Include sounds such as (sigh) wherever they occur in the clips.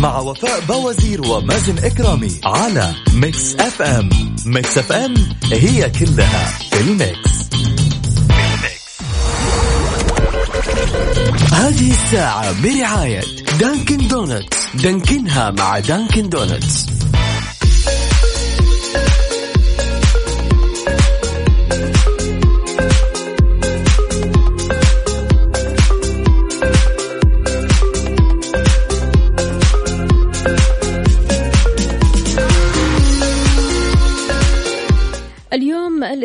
مع وفاء بوازير ومازن إكرامي على Mix FM. Mix FM هي كلها في ال mix. هذه الساعة برعاية Dunkin' Donuts. دانكنها مع Dunkin' Donuts.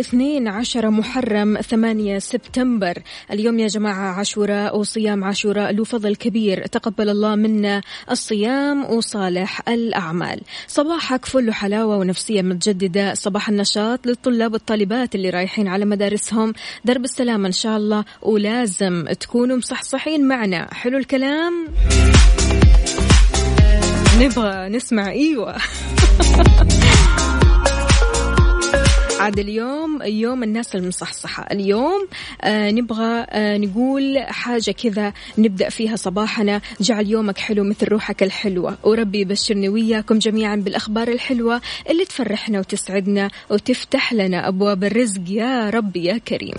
الاثنين عشر محرم ثمانية سبتمبر. اليوم يا جماعة عاشوراء وصيام عاشوراء له فضل كبير. تقبل الله منا الصيام وصالح الأعمال. صباحك فل حلاوة ونفسية متجددة. صباح النشاط للطلاب والطالبات اللي رايحين على مدارسهم. درب السلامة إن شاء الله ولازم تكونوا مصحصحين معنا. حلو الكلام؟ نبغى نسمع. إيوه. (laughs) عاد اليوم يوم الناس المصحصحة. اليوم آه نبغى آه نقول حاجة كذا نبدأ فيها صباحنا. جعل يومك حلو مثل روحك الحلوة. وربي يبشرني وياكم جميعا بالأخبار الحلوة اللي تفرحنا وتسعدنا وتفتح لنا أبواب الرزق. يا ربي يا كريم.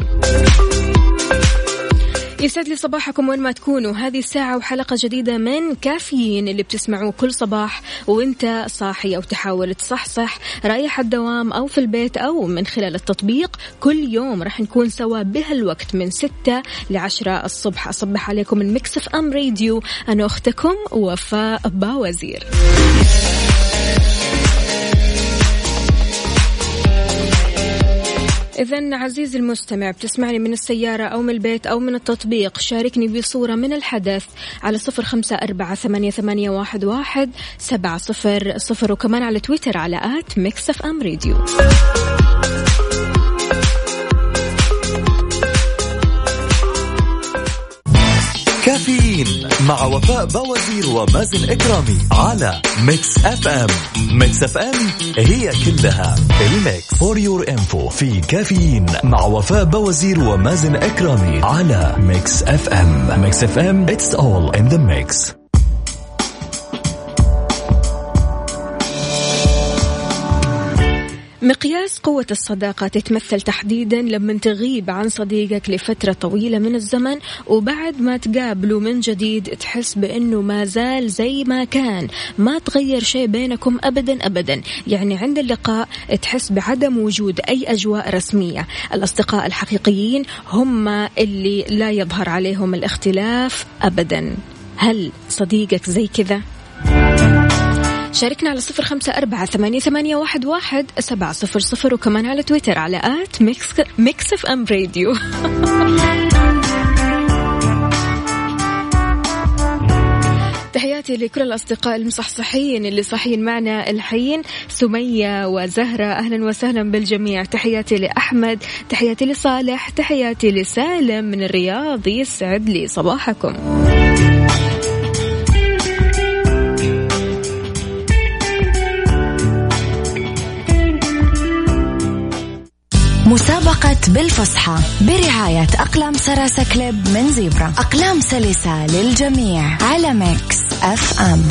يسعد لي صباحكم وين ما تكونوا. هذه الساعة وحلقة جديدة من كافيين اللي بتسمعوه كل صباح وإنت صاحي أو تحاول تصحصح رايح الدوام أو في البيت أو من خلال التطبيق كل يوم راح نكون سوا بهالوقت من ستة لعشرة الصبح. أصبح عليكم من مكسف أم راديو. أنا أختكم وفاء باوزير. إذا عزيزي المستمع بتسمعني من السيارة أو من البيت أو من التطبيق. شاركني بصورة من الحدث على صفر خمسة أربعة ثمانية, ثمانية واحد, واحد سبعة صفر صفر وكمان على تويتر على at Mix FM Radio. كافيين مع وفاء بوازير ومازن إكرامي على Mix FM Mix FM هي كلها ال mix. For your info في كافيين مع وفاء بوازير ومازن إكرامي على Mix FM Mix FM it's all in the mix. مقياس قوة الصداقة تتمثل تحديدا لما تغيب عن صديقك لفترة طويلة من الزمن وبعد ما تقابله من جديد تحس بأنه ما زال زي ما كان. ما تغير شيء بينكم أبدا أبدا. يعني عند اللقاء تحس بعدم وجود أي أجواء رسمية. الأصدقاء الحقيقيين هم اللي لا يظهر عليهم الاختلاف أبدا. هل صديقك زي كذا؟ شاركنا على صفر خمسة أربعة ثمانية, واحد سبعة صفر صفر وكمان على تويتر على at Mix, Mix FM Radio. (laughs) تحياتي لكل الأصدقاء المصحصحين اللي صاحيين معنا الحين. سمية وزهرة أهلا وسهلا بالجميع. تحياتي لأحمد تحياتي لصالح تحياتي لسالم من الرياض. يسعد لي صباحكم. مسابقة بالفصحى برعاية أقلام Sarasa Clip من Zebra. أقلام سلسة للجميع على Mix FM.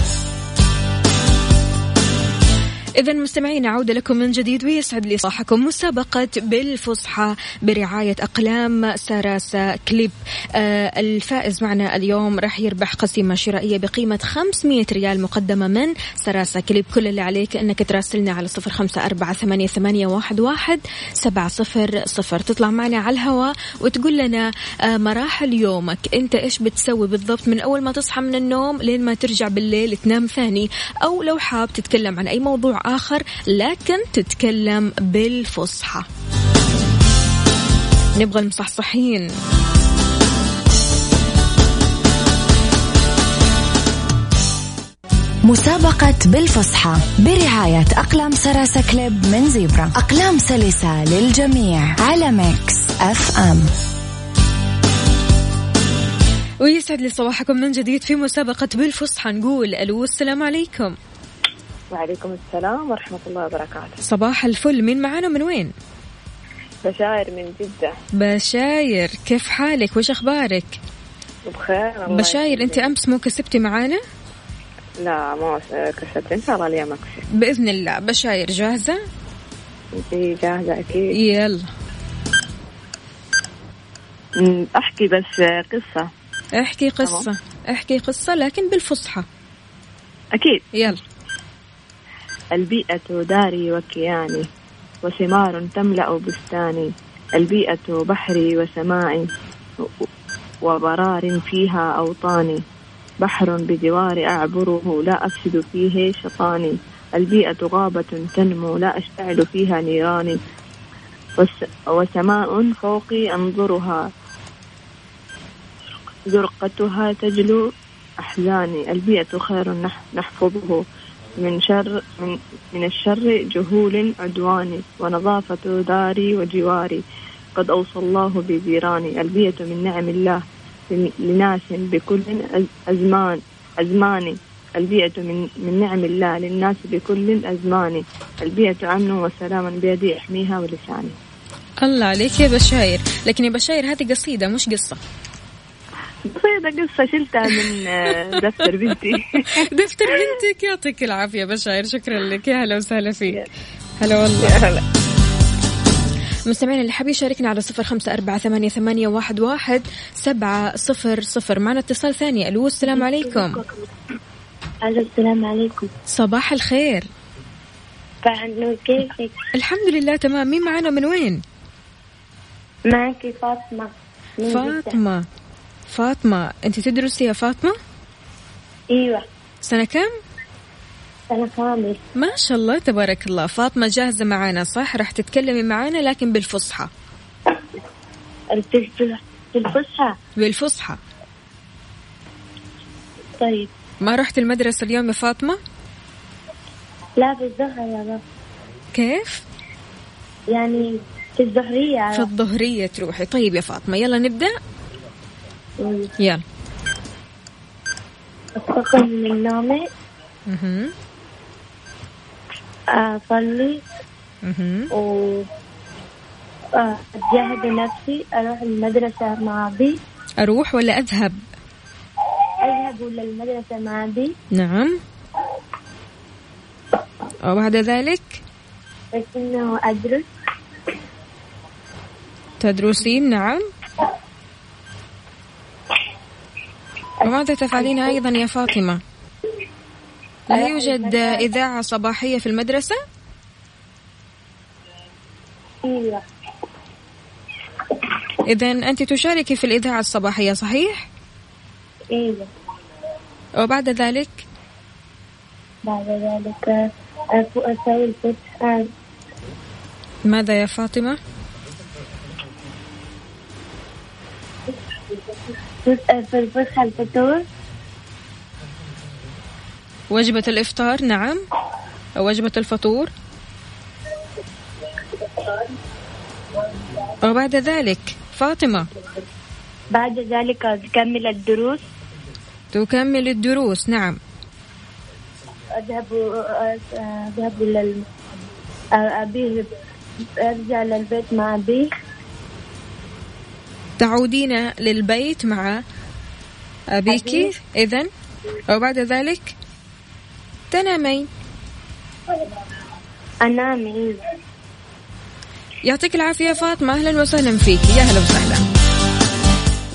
إذا مستمعين عودة لكم من جديد ويسعد لي صباحكم مسابقة بالفصحى برعاية أقلام Sarasa Clip. آه الفائز معنا اليوم راح يربح قسيمة شرائية بقيمة 500 ريال مقدمة من Sarasa Clip. كل اللي عليك أنك تراسلنا على صفر خمسة أربعة ثمانية, ثمانية واحد, واحد سبعة صفر صفر. تطلع معنا على الهواء وتقول لنا آه مراحل يومك. أنت إيش بتسوي بالضبط من أول ما تصحى من النوم لين ما ترجع بالليل تنام ثاني؟ أو لو حاب تتكلم عن أي موضوع آخر لكن تتكلم بالفصحى. نبغى المصحصحين. مسابقة بالفصحى برعاية أقلام Sarasa Clip من Zebra. أقلام سلسة للجميع على Mix FM. ويسعد لي صباحكم من جديد في مسابقة بالفصحى. نقول ألو السلام عليكم. وعليكم السلام ورحمة الله وبركاته. صباح الفل. مين معانا من وين؟ بشاير من جدة. بشاير. كيف حالك؟ وش أخبارك؟ بخير الله بشاير أنت. أمس مو كسبتي معانا؟ لا ما كسبت. إن شاء الله اليوم أكسب. بإذن الله. بشاير جاهزة؟ جاهزة أكيد. يلا. أحكي بس قصة. احكي قصة. احكي قصة لكن بالفصحى. أكيد. يلا. البيئة داري وكياني وثمار تملأ بستاني. البيئة بحري وسمائي وبرار فيها أوطاني. بحر بجوار أعبره لا أفسد فيه شطاني. البيئة غابة تنمو لا أشتعل فيها نيراني. وس- وسماء فوقي أنظرها زرقتها تجلو أحزاني. البيئة خير نح- نحفظه. من شر من, من الشر جهول عدواني ونظافة داري وجواري. قد أوصى الله بجيراني البيئة من نعم الله لن- لناس بكل أز- أزمان أزمان. البيئة من, من نعم الله للناس بكل الأزمان البيئة أمن وسلاما بيدي أحميها ولساني. الله عليك يا بشاير. لكن يا بشاير هذه قصيدة مش قصة. قصيدة قصة شلتها من آه، دفتر بنتي. (laughs) دفتر بنتك يعطيك العافية بشاير شكرا لك. يا هلا وسهلا فيك. هلا والله. مستمعينا اللي حاب يشاركنا على صفر خمسة أربعة ثمانية, ثمانية واحد, واحد سبعة صفر صفر. معنا اتصال ثاني. ألو السلام عليكم. ألو السلام عليكم. صباح الخير. كيفك؟ الحمد لله تمام. مين معنا؟ من وين؟ معك فاطمة. فاطمة. فاطمة أنت تدرسي يا فاطمة؟ أيوة. سنة كم أنا خامس ما شاء الله تبارك الله. فاطمة جاهزة معانا صح؟ راح تتكلمي معانا لكن بالفصحى. الفصحى. في الفصحى بالفصحى. طيب. ما رحت المدرسة اليوم يا فاطمة؟ لا في الظهر يا بابا كيف؟ يعني في الظهرية. في. الظهرية تروحي. طيب يا فاطمة يلا نبدأ. مم. يلا أستيقظ من نومي. مهم. أصلي مهم. و آه، أجهز نفسي. أروح المدرسة مع أبي. أروح ولا أذهب؟ أذهب للمدرسة مع أبي. نعم. وبعد ذلك؟ لكنه أدرس. تدرسين؟ نعم. وماذا تفعلين أيضا يا فاطمة؟ لا يوجد إذاعة صباحية في المدرسة؟ أيوة إذا أنت تشاركي في الإذاعة الصباحية صحيح؟ أيوة وبعد ذلك؟ بعد ذلك أسوي الفسحة ماذا يا فاطمة؟ الفسحة الفطور. وجبة الإفطار نعم. وجبة الفطور. وبعد ذلك فاطمة. بعد ذلك أكمل الدروس. تكمل الدروس نعم. أذهب أذهب لل أبي أرجع للبيت مع أبي. تعودين للبيت مع أبيك. إذن وبعد ذلك تنامين. أنام إيه. يعطيك العافية فاطمة. أهلا وسهلا فيك. يا أهلا وسهلا.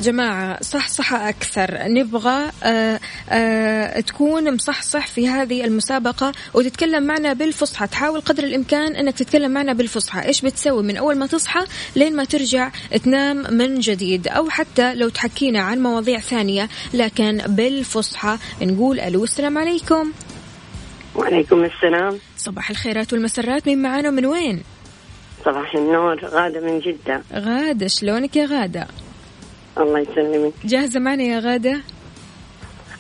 جماعة صح صح أكثر. نبغى آه آه تكون مصحصح في هذه المسابقة وتتكلم معنا بالفصحى. تحاول قدر الإمكان أنك تتكلم معنا بالفصحى. إيش بتسوي من أول ما تصحى لين ما ترجع تنام من جديد؟ أو حتى لو تحكينا عن مواضيع ثانية لكن بالفصحى نقول ألو السلام عليكم. وعليكم السلام. صباح الخيرات والمسرات. من معانا من وين؟ صباح النور غادة من جدة. غادة شلونك يا غادة؟ الله يسلمك. جاهزة معنا يا غادة؟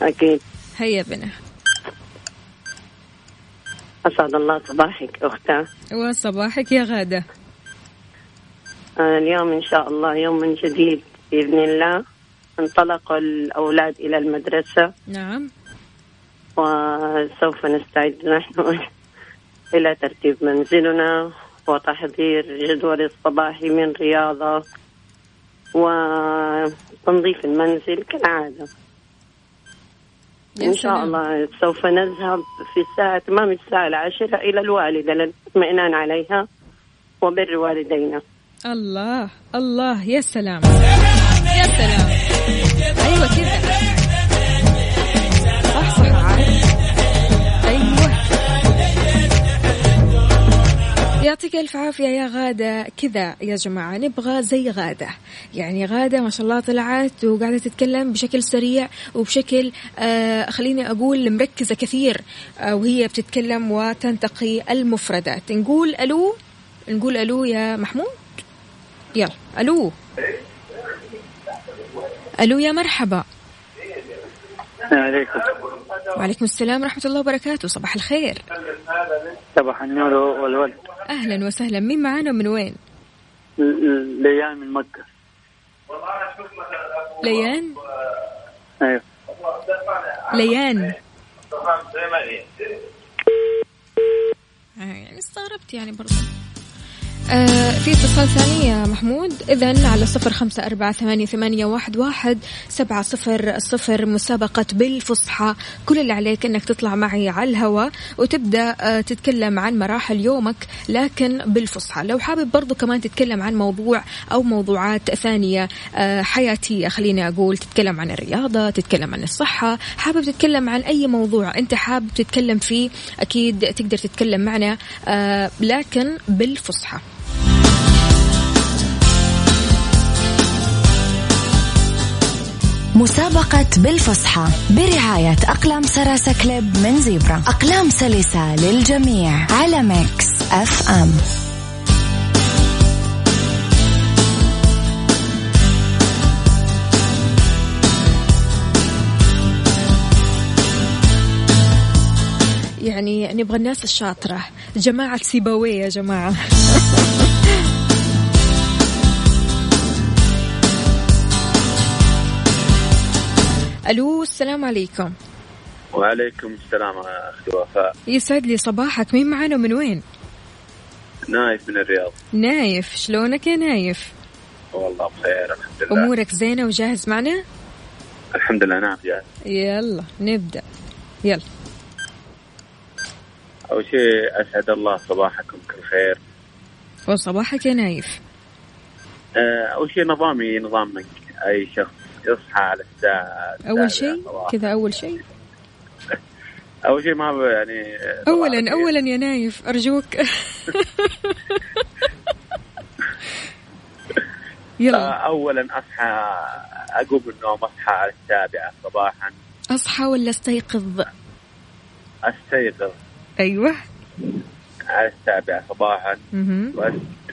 أكيد. هيا بنا. أسعد الله صباحك أختاه وصباحك يا غادة. آه، اليوم إن شاء الله يوم من جديد بإذن الله. انطلق الأولاد إلى المدرسة. نعم. وسوف نستعد نحن إلى ترتيب منزلنا وتحضير جدول الصباحي من رياضة وتنظيف المنزل كالعادة. إن شاء. الله سوف نذهب في الساعة تمام الساعة العاشرة إلى الوالدة للاطمئنان عليها وبر والدينا. الله الله يا سلام. يا سلام. أيوه كذا يعطيك ألف عافية يا غادة. كذا يا جماعة نبغى زي غادة. يعني غادة ما شاء الله طلعت وقاعدة تتكلم بشكل سريع وبشكل آه خليني أقول مركزة كثير آه وهي بتتكلم وتنتقي المفردات. نقول ألو؟ نقول ألو يا محمود؟ يلا ألو. ألو يا مرحبا. عليكم. وعليكم السلام ورحمة الله وبركاته. صباح الخير. صباح النور والورد أهلا وسهلا. مين معانا من وين؟ ليان من مكة. ليان؟ أيوه. ليان. يعني استغربت يعني برضه. آه في اتصال ثاني يا محمود. إذا على صفر خمسة أربعة ثمانية, ثمانية واحد, واحد سبعة صفر صفر مسابقة بالفصحى. كل اللي عليك أنك تطلع معي على الهواء وتبدأ آه تتكلم عن مراحل يومك لكن بالفصحى. لو حابب برضو كمان تتكلم عن موضوع أو موضوعات ثانية آه حياتية خليني أقول تتكلم عن الرياضة تتكلم عن الصحة. حابب تتكلم عن أي موضوع أنت حابب تتكلم فيه أكيد تقدر تتكلم معنا آه لكن بالفصحى. مسابقة بالفصحى برعاية أقلام Sarasa Clip من Zebra. أقلام سلسة للجميع على Mix FM. يعني نبغى الناس الشاطرة. جماعة سيبوية يا جماعة. (laughs) ألو السلام عليكم. وعليكم السلام أختي وفاء. يسعد لي صباحك. مين معانا ومن وين؟ نايف من الرياض. نايف. شلونك يا نايف؟ والله بخير الحمد لله. أمورك زينة وجاهز معنا؟ الحمد لله نعم جاهز. يلا نبدأ. يلا. أول شيء أسعد الله صباحكم كل خير. وصباحك يا نايف. آه، أول شيء نظامي نظامك أي شخص؟ يصحى على الساعة أول شيء. كذا أول شيء؟ (laughs) أول شيء ما يعني (laughs) اولا اولا يا نايف أرجوك. (laughs) يلا. آه، اولا أصحى أقوم من النوم أصحى على السابعة صباحا. أصحى ولا أستيقظ؟ أستيقظ. أيوه. على السابعة صباحا.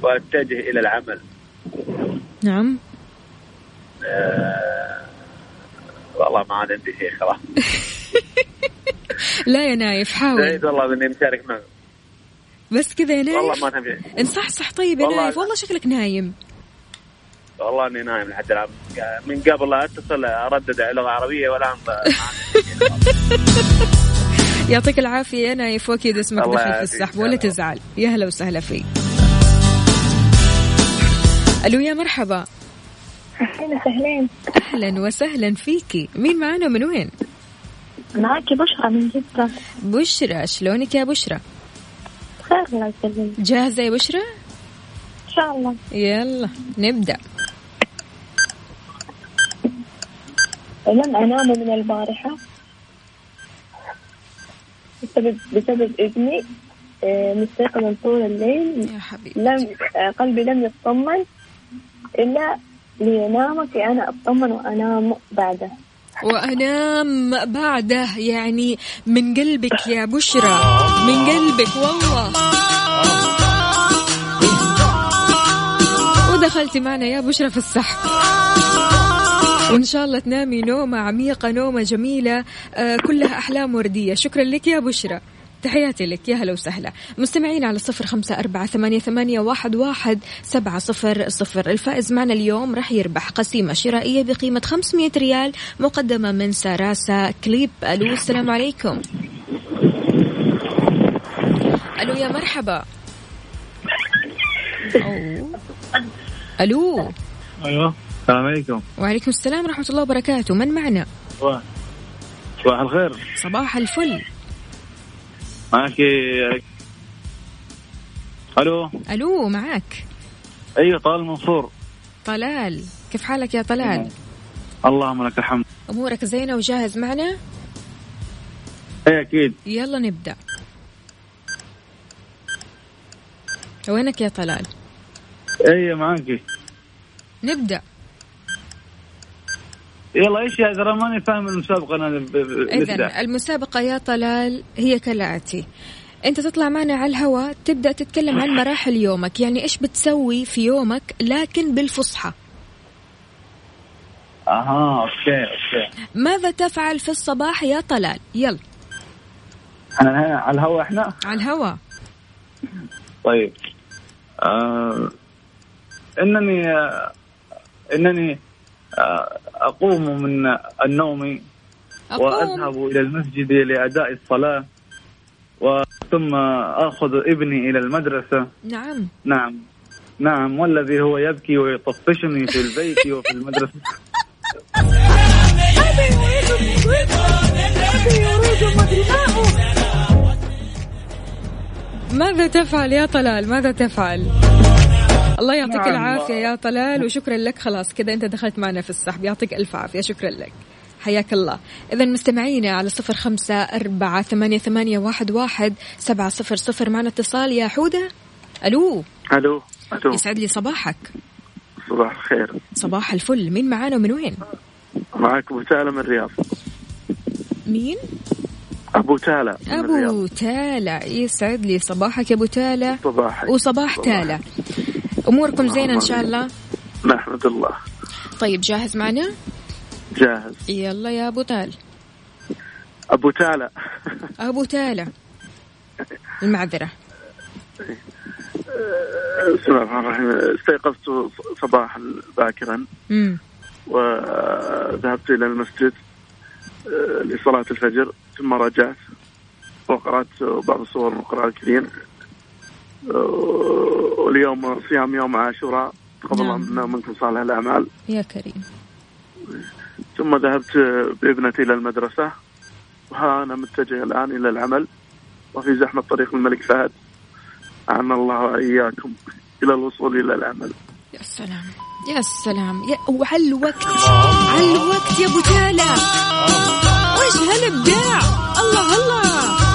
وأتجه إلى العمل. نعم. والله ما عاد عندي شيء خلاص. (laughs) لا يا نايف حاول. سعيد والله إني مشارك معك. بس كذا يا والله نايف؟ ما تبي انصحصح طيب يا والله- نايف والله شكلك نايم. والله إني نايم لحد الآن. من قبل لا أتصل أردد لغة عربية والان ب- (laughs) يعطيك العافية يا نايف وأكيد اسمك دخل في. السحب ولا تزعل. يا هلا وسهلا فيك. ألو يا مرحبا. أهلا وسهلا. أهلا وسهلا فيكي. مين معانا من وين؟ معاكي بشرى من جدة. بشرى شلونك يا بشرى؟ خير الله يسلمك. جاهزة يا بشرى؟ إن شاء الله. يلا نبدأ. لم أنام من البارحة. بسبب بسبب ابني آه، مستيقظا طول الليل. يا حبيبي لم آه، قلبي لم يطمن إلا لينام كي أنا أطمن وأنام بعده. وأنام بعده يعني من قلبك يا بشرى. من قلبك والله. ودخلتي معنا يا بشرى في السحب. وإن شاء الله تنامي نومة عميقة نومة جميلة آه كلها أحلام وردية. شكرا لك يا بشرى. تحياتي لك. يا هلا وسهلا. مستمعين على صفر خمسة أربعة ثمانية, ثمانية واحد, واحد سبعة صفر صفر. الفائز معنا اليوم راح يربح قسيمة شرائية بقيمة 500 ريال مقدمة من ساراسا كليب. ألو السلام عليكم. ألو يا مرحبا. أوه. ألو. أيوه. السلام عليكم. وعليكم السلام ورحمة الله وبركاته. من معنا؟ صباح الخير. صباح الفل. معك ألو؟ ألو معك أيوه طال منصور. طلال كيف حالك يا طلال؟ اللهم لك الحمد. أمورك زينة وجاهز معنا؟ اي أكيد. يلا نبدأ. وينك يا طلال؟ اي معك نبدأ. يلا إيش يا ترى ماني فاهم المسابقة أنا ب- لسه. المسابقة يا طلال هي كالآتي. أنت تطلع معنا على الهواء تبدأ تتكلم عن مراحل يومك. يعني إيش بتسوي في يومك لكن بالفصحى؟ أها أوكي أوكي. ماذا تفعل في الصباح يا طلال؟ يلا. إحنا على الهواء إحنا؟ على الهواء طيب. آه إنني آه إنني أقوم من النوم. وأذهب إلى المسجد لأداء الصلاة وثم آخذ ابني إلى المدرسة. نعم. نعم. نعم والذي هو يبكي ويطفشني في البيت وفي المدرسة. ماذا تفعل يا طلال؟ ماذا تفعل؟ الله يعطيك نعم. العافية يا طلال وشكرا لك. خلاص كذا أنت دخلت معنا في السحب. يعطيك ألف عافية. شكرا لك. حياك الله. إذا مستمعينا على صفر خمسة أربعة ثمانية, ثمانية واحد, واحد سبعة صفر صفر. معنا اتصال يا حودة. ألو. ألو ألو. يسعد لي صباحك. صباح الخير. صباح الفل. مين معانا ومن وين؟ معك أبو تالا من الرياض. مين؟ أبو تالا أبو تالا يسعد لي صباحك يا أبو تالا صباحك. وصباح تالا أموركم زينة إن شاء الله. نحمد الله. طيب جاهز معنا؟ جاهز. يلا يا أبو تال. أبو تالا أبو تالا المعذرة. بسم الله الرحمن الرحيم. استيقظت صباحا باكرا. وذهبت إلى المسجد آه، لصلاة الفجر ثم رجعت وقرأت بعض الصور من القرآن الكريم. واليوم صيام يوم عاشوراء الله نعم. منا ومنكم صالح الأعمال. يا كريم. ثم ذهبت بابنتي إلى المدرسة وها أنا متجه الآن إلى العمل وفي زحمة طريق الملك فهد. اعنا الله وإياكم إلى الوصول إلى العمل. يا سلام. يا سلام. يا وعلى الوقت على الوقت يا أبو تالا وش هالابداع الله الله.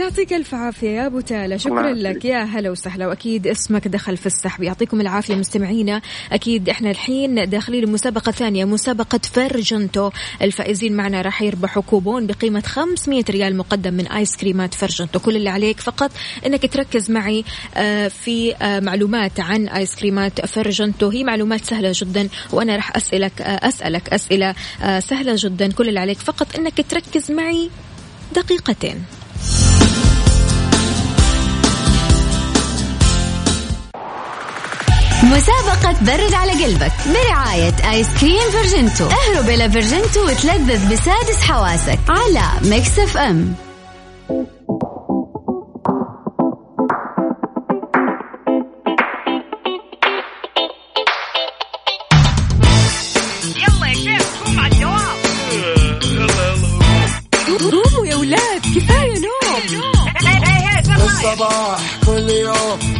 يعطيك ألف عافية يا أبو تالا شكرا لك. يا هلا وسهلا. وأكيد اسمك دخل في السحب. يعطيكم العافية مستمعينا. أكيد إحنا الحين داخلين لمسابقه ثانية مسابقة فرجنتو. الفائزين معنا راح يربحوا كوبون بقيمة 500 ريال مقدم من آيس كريمات فرجنتو. كل اللي عليك فقط إنك تركز معي آه، في آه، معلومات عن آيس كريمات فرجنتو. هي معلومات سهلة جدا وأنا راح أسألك آه، أسألك أسئلة سهلة جدا. كل اللي عليك فقط إنك تركز معي دقيقتين. مسابقة برد على قلبك برعاية آيس كريم فيرجنتو. اهرب إلى فيرجنتو وتلذذ بسادس حواسك على Mix FM. يلا يا شيخ قوم على الدوام قوموا يا ولاد كفاية نوم. الصباح كل يوم.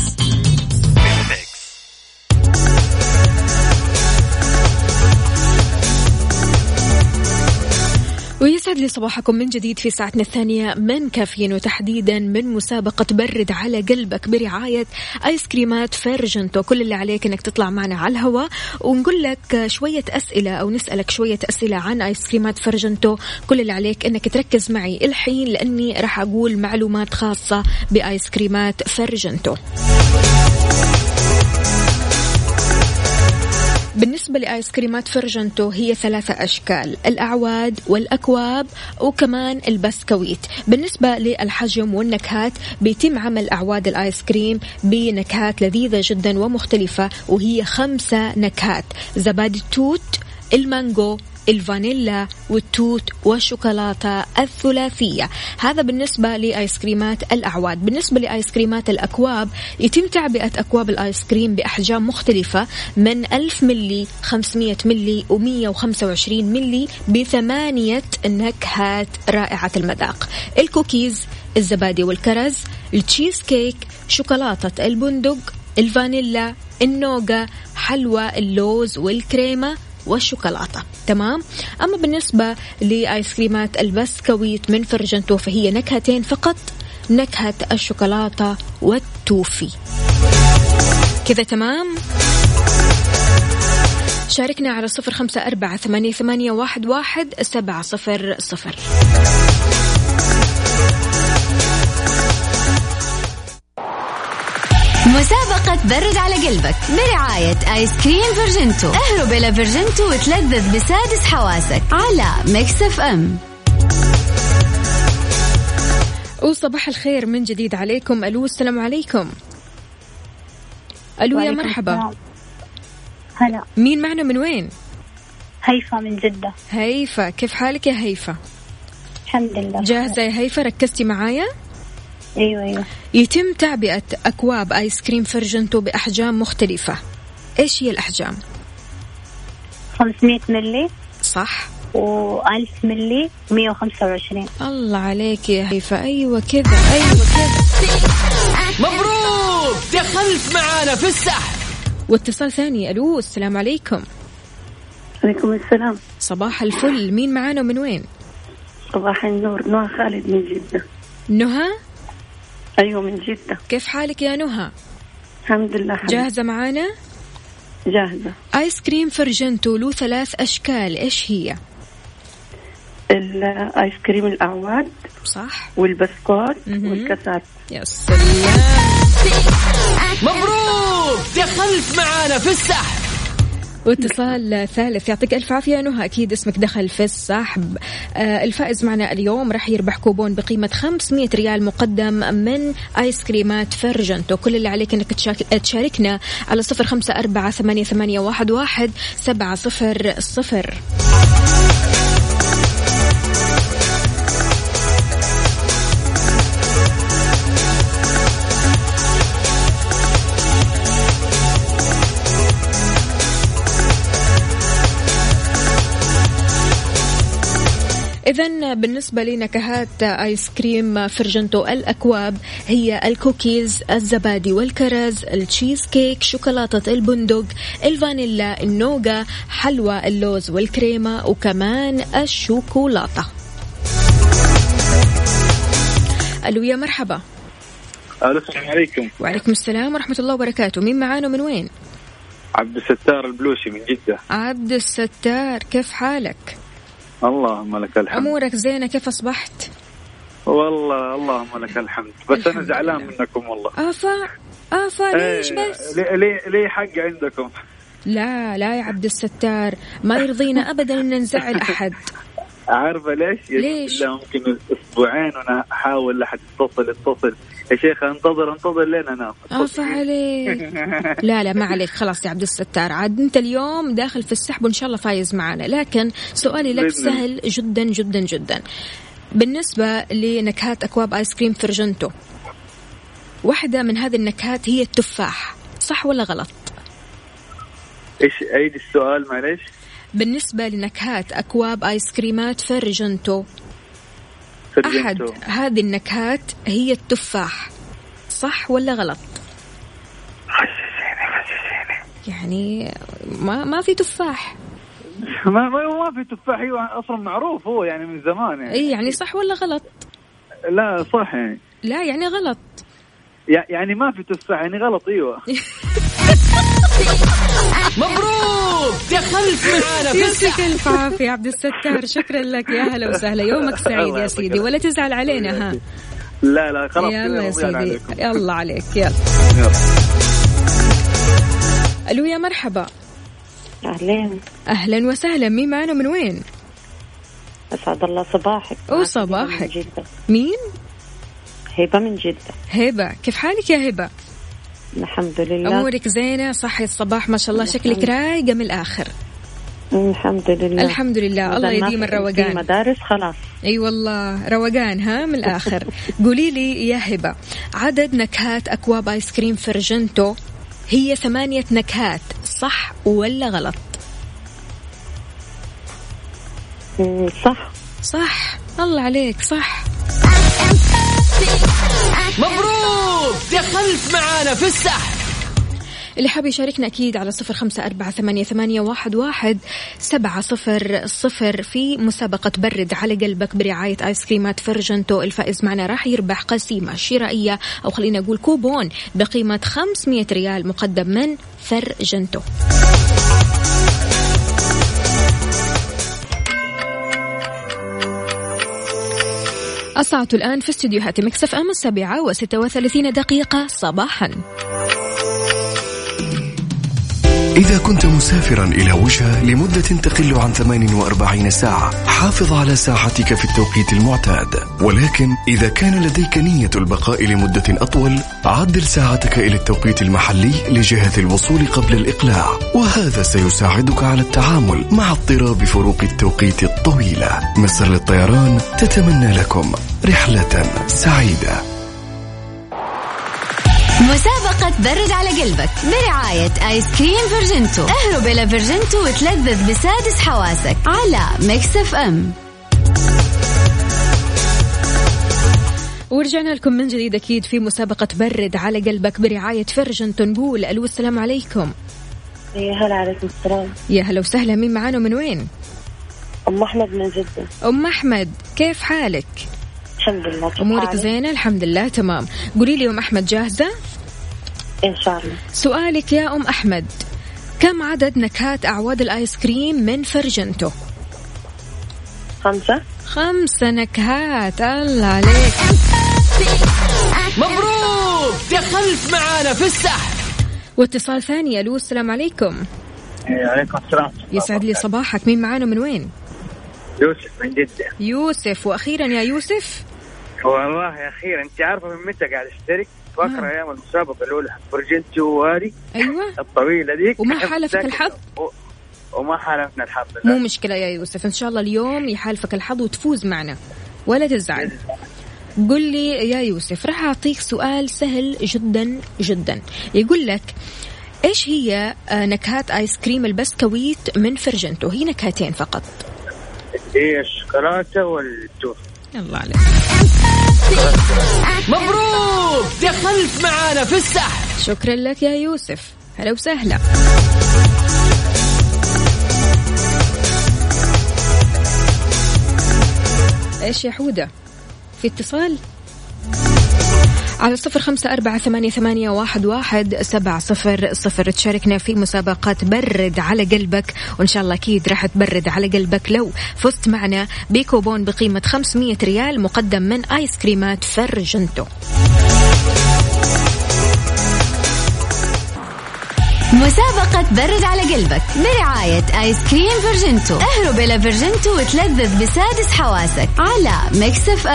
يسعد لي صباحكم من جديد في ساعتنا الثانية من كافيين وتحديدا من مسابقة برد على قلبك برعاية آيس كريمات فيرجنتو. كل اللي عليك إنك تطلع معنا على الهواء. ونقول لك شوية أسئلة أو نسألك شوية أسئلة عن آيس كريمات فيرجنتو. كل اللي عليك إنك تركز معي الحين لأني راح أقول معلومات خاصة بآيس كريمات فيرجنتو. بالنسبة لآيس كريمات فرجنتو هي ثلاثة أشكال الأعواد والأكواب وكمان البسكويت. بالنسبة للحجم والنكهات بيتم عمل أعواد الآيس كريم بنكهات لذيذة جدا ومختلفة وهي خمسة نكهات زبادي التوت المانجو الفانيلا والتوت والشوكولاتة الثلاثية. هذا بالنسبة لآيس كريمات الأعواد. بالنسبة لآيس كريمات الأكواب يتم تعبئة أكواب الآيس كريم بأحجام مختلفة من 1000 ملي 500 ملي و125 ملي بثمانية نكهات رائعة المذاق. الكوكيز الزبادي والكرز التشيز كيك شوكولاتة البندق الفانيلا النوغا حلوى اللوز والكريمة والشوكولاتة. تمام؟ أما بالنسبة لآيس كريمات البسكويت من فرجنتو فهي نكهتين فقط. نكهة الشوكولاتة والتوفي. كذا تمام؟ شاركنا على صفر خمسة أربعة ثمانية, ثمانية واحد, واحد سبعة صفر صفر. مسابقة برد على قلبك برعاية آيس كريم فيرجنتو. اهرب إلى فيرجنتو وتلذذ بسادس حواسك على Mix FM. وصباح الخير من جديد عليكم. ألو السلام عليكم. ألو يا مرحبا. هلا. مين معنا من وين؟ هيفا من جدة. هيفا كيف حالك يا هيفا؟ الحمد لله. جاهزة يا هيفا؟ ركزتي معايا؟ أيوه أيوه. يتم تعبئة أكواب آيس كريم فرجنتو بأحجام مختلفة. إيش هي الأحجام؟ 500 ملي صح. و1000 ملي 125 الله عليك يا هيفا أيوة كذا أيوة كذا. مبروك! دخلت معانا في السحب. واتصال ثاني. ألو السلام عليكم. عليكم السلام. صباح الفل. مين معانا ومن وين؟ صباح النور نوع خالد من جدة. نهى أيوة من جدة. كيف حالك يا نهى؟ الحمد لله حبيبي. جاهزة معانا؟ جاهزة. آيس كريم فرجنتو له ثلاث أشكال إيش هي؟ الآيس كريم الأعواد. صح. والبسكوت. والكاسات. يا سلام مبروك! دخلت معانا في السحب. واتصال ثالث. يعطيك ألف عافية. يا نهى أكيد اسمك دخل في السحب. آه الفائز معنا اليوم راح يربح كوبون بقيمة 500 ريال مقدم من آيس كريمات فرجنتو. كل اللي عليك إنك تشاركنا على صفر أربعة ثمانية, ثمانية واحد, واحد سبعة صفر صفر. بالنسبة لنكهات آيس كريم فرجنتو الأكواب هي الكوكيز الزبادي والكرز التشيز كيك شوكولاتة البندق الفانيلا النوغا حلوى اللوز والكريمة وكمان الشوكولاتة. ألو يا مرحبا. ألو السلام عليكم. وعليكم السلام ورحمة الله وبركاته. مين معانا من وين؟ عبد الستار البلوشي من جدة. عبد الستار كيف حالك؟ اللهم لك الحمد أمورك زينة كيف أصبحت؟ والله اللهم لك الحمد بس أنا زعلان منكم والله آفا ليش إيه، بس؟ ليه ليه ليه حق عندكم لا لا يا عبد الستار ما يرضينا أبدا أن نزعل أحد عارفة ليش؟ ليش؟ لا ممكن أسبوعين وأنا احاول لحد يتصل يتصل يا شيخ انتظر انتظر لين انام عفا عليك. (laughs) لا لا ما عليك. خلاص يا عبد الستار عاد أنت اليوم داخل في السحب وإن شاء الله فايز معنا. لكن سؤالي لك. سهل جدا جدا جدا. بالنسبة لنكهات أكواب آيس كريم فرجنتو واحدة من هذه النكهات هي التفاح. صح ولا غلط؟ إيش عيد السؤال معلش بالنسبة لنكهات أكواب آيس كريمات فرجنتو أحد فرجنتو. هذه النكهات هي التفاح. صح ولا غلط؟ يعني ما ما في تفاح. (laughs) ما ما ما في تفاح أيوه أصلا معروف هو يعني من زمان يعني. اي يعني صح ولا غلط؟ لا صح يعني. لا يعني غلط. يع- يعني ما في تفاح يعني غلط أيوه. (laughs) مبروك! دخلت معانا في يعطيك الف عافية. عبد الستار شكرا لك. يا هلا وسهلا. يومك (laughs) سعيد يا سيدي. ولا تزعل علينا ها؟ لا لا خلاص يلا يا سيدي. يلا عليك. يلا. يلا. ألو يا مرحبا. أهلين أهلا وسهلا. مين معنا؟ من وين؟ أسعد الله صباحك. وصباحك. من جدة. مين؟ هبة من جدة. هبة. كيف حالك يا هبة؟ الحمد لله. أمورك زينة صحي الصباح ما شاء الله شكلك رايقة من الآخر. الحمد لله. الحمد لله. الله يديم الروقان. في مدارس خلاص. أي والله روقان ها من الآخر. (laughs) قولي لي يا هبة عدد نكهات أكواب آيس كريم فرجنتو هي ثمانية نكهات صح ولا غلط؟ صح. صح. الله عليك صح. مبروك! دخلت معانا في السحب اللي حاب يشاركنا أكيد على صفر خمسة أربعة ثمانية, ثمانية واحد, واحد سبعة صفر صفر في مسابقة برد على قلبك برعاية آيس كريمات فرجنتو. الفائز معنا راح يربح قسيمة شرائية أو خلينا نقول كوبون بقيمة 500 ريال مقدم من فرجنتو. الساعة الآن في استديوهات Mix FM السابعة وستة وثلاثين دقيقة صباحاً. إذا كنت مسافرا إلى وجهة لمدة تقل عن 48 ساعة حافظ على ساعتك في التوقيت المعتاد. ولكن إذا كان لديك نية البقاء لمدة أطول عدل ساعتك إلى التوقيت المحلي لجهة الوصول قبل الإقلاع. وهذا سيساعدك على التعامل مع اضطراب فروق التوقيت الطويلة. مصر للطيران تتمنى لكم رحلة سعيدة. مسابقة برد على قلبك برعاية آيس كريم فيرجنتو. اهرب إلى فيرجنتو وتلذذ بسادس حواسك على Mix FM ورجعنا لكم من جديد أكيد في مسابقة برد على قلبك برعاية فرجنتو نقول ألو السلام عليكم. يا هلا عليكم السلام. يا هلا وسهلا مين معانا من وين؟ أم أحمد من جدة. أم أحمد كيف حالك؟ الحمد لله. حالك؟ زينة؟ الحمد لله تمام. قولي لي أم أحمد جاهزة؟ إن شاء الله. سؤالك يا أم أحمد كم عدد نكهات أعواد الآيس كريم من فرجنتو؟ خمسة. خمسة نكهات الله عليك. مبروك! دخلت معانا في السحب. واتصال ثاني ألو السلام عليكم. عليكم السلام. يسعد لي صباحك. مين معانا من وين؟ يوسف من جدة. يوسف وأخيرا يا يوسف. والله يا أخيرا أنت عارفة من متى قاعد أشترك؟ فاكرة أيام المسابقة الأولى فرجنتو وهذه أيوة. الطويلة ذيك وما حالفك الحظ؟ و- وما حالفنا الحظ مو مشكلة يا يوسف إن شاء الله اليوم يحالفك الحظ وتفوز معنا ولا تزعل. قل لي يا يوسف راح أعطيك سؤال سهل جدا جدا. يقول لك إيش هي آه، نكهات آيس كريم البسكويت من فرجنتو؟ هي نكهتين فقط. هي الشوكولاتة والتوت الله عليك. مبروك! دخلت معانا في السحب شكرا لك يا يوسف. هلا وسهلا. إيش يا حودة؟ في اتصال؟ على صفر خمسة أربعة ثمانية, ثمانية واحد, واحد سبعة صفر صفر. تشاركنا في مسابقات برد على قلبك وإن شاء الله أكيد راح تبرد على قلبك لو فزت معنا بكوبون بقيمة 500 ريال مقدم من آيس كريمات فرجنتو. مسابقة برد على قلبك برعاية آيس كريم فيرجنتو اهرب إلى فيرجنتو وتلذذ بسادس حواسك على Mix F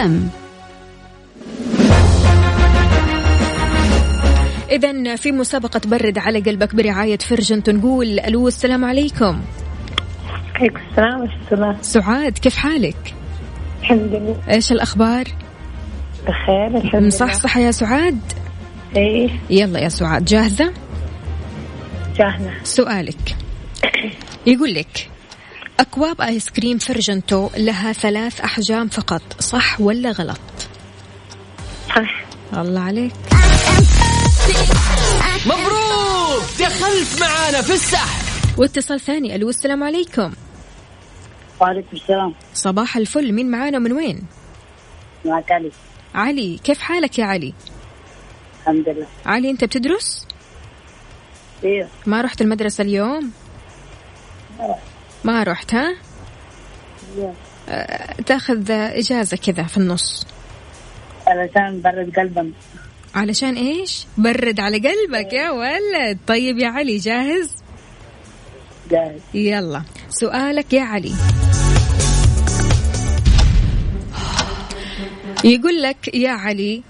إذا في مسابقة برد على قلبك برعاية فرجنتو نقول ألو السلام عليكم عليكم السلام ورحمة سعاد كيف حالك؟ الحمد لله إيش الأخبار؟ بخير الحمد لله مصحصحة يا سعاد؟ إيه يلا يا سعاد جاهزة؟ جاهزة سؤالك (coughs) يقول لك أكواب آيس كريم فرجنتو لها ثلاث أحجام فقط صح ولا غلط؟ صح الله عليك مبروك! دخلت معانا في السحب. واتصال ثاني ألو السلام عليكم. وعليكم السلام. صباح الفل مين معانا من وين؟ معك علي. علي كيف حالك يا علي؟ الحمد لله. علي أنت بتدرس؟ أيوه ما رحت المدرسة اليوم؟ ما رحت ها؟ أيوه أه، تأخذ إجازة كذا في النص. علشان برد قلبا علشان إيش؟ برد على قلبك يا ولد. طيب يا علي جاهز؟ جاهز. يلا. سؤالك يا علي. يقول لك يا علي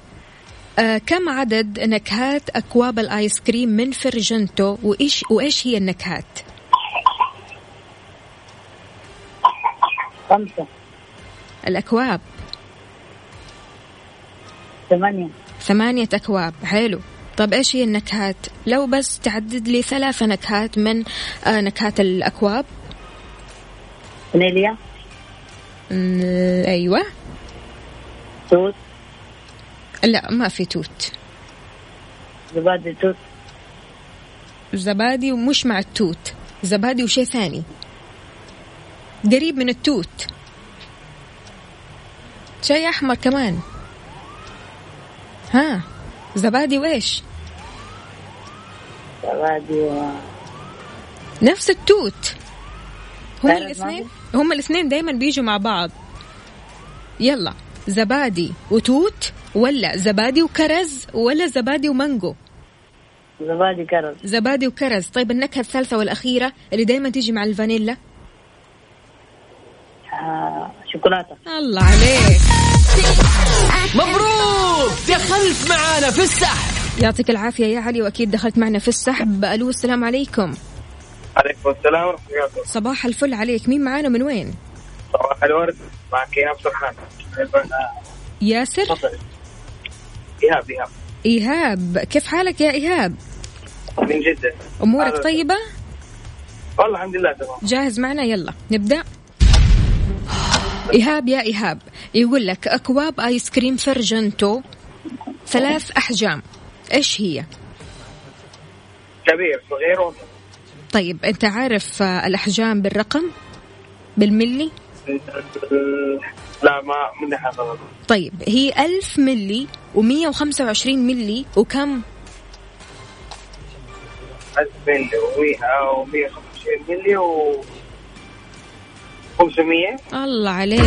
آه كم عدد نكهات أكواب الآيس كريم من فرجنتو؟ وايش وإيش هي النكهات؟ خمسة. الأكواب. ثمانية. ثمانية أكواب. حلو. طب إيش هي النكهات؟ لو بس تعدد لي ثلاث نكهات من آه نكهات الأكواب. فانيليا. أيوه. توت. لا ما في توت. زبادي توت. زبادي ومش مع التوت. زبادي وشيء ثاني. قريب من التوت. شيء أحمر كمان. ها زبادي وإيش؟ زبادي و... نفس التوت. هم الاثنين هم الاثنين دائما بيجوا مع بعض. يلا زبادي وتوت ولا زبادي وكرز ولا زبادي ومانجو؟ زبادي كرز. زبادي وكرز. طيب النكهة الثالثة والأخيرة اللي دايما تيجي مع الفانيلا؟ آه شوكولاتة. الله عليك. مبروك! دخلت معانا في السحب. يعطيك العافية يا علي وأكيد دخلت معنا في السحب. ألو السلام عليكم. عليكم السلام ورحمة الله صباح الفل عليك. مين معانا من وين؟ صباح الورد. معك إيهاب سرحان. ياسر؟ إيهاب إيهاب. إيهاب. كيف حالك يا إيهاب؟ من جدة أمورك طيبة؟ والله الحمد لله تمام. جاهز معنا؟ يلا نبدأ. إيهاب يا إيهاب. يقول لك أكواب آيس كريم فرجنتو ثلاث أحجام. إيش هي؟ كبير صغير ومن. طيب أنت عارف آه، الأحجام بالرقم؟ بالملي؟ لا ما من طيب هي ألف ملي ومية وخمسة وعشرين ملي وكم؟ 1000 ملي و100 و125 ملي و 500 الله عليك.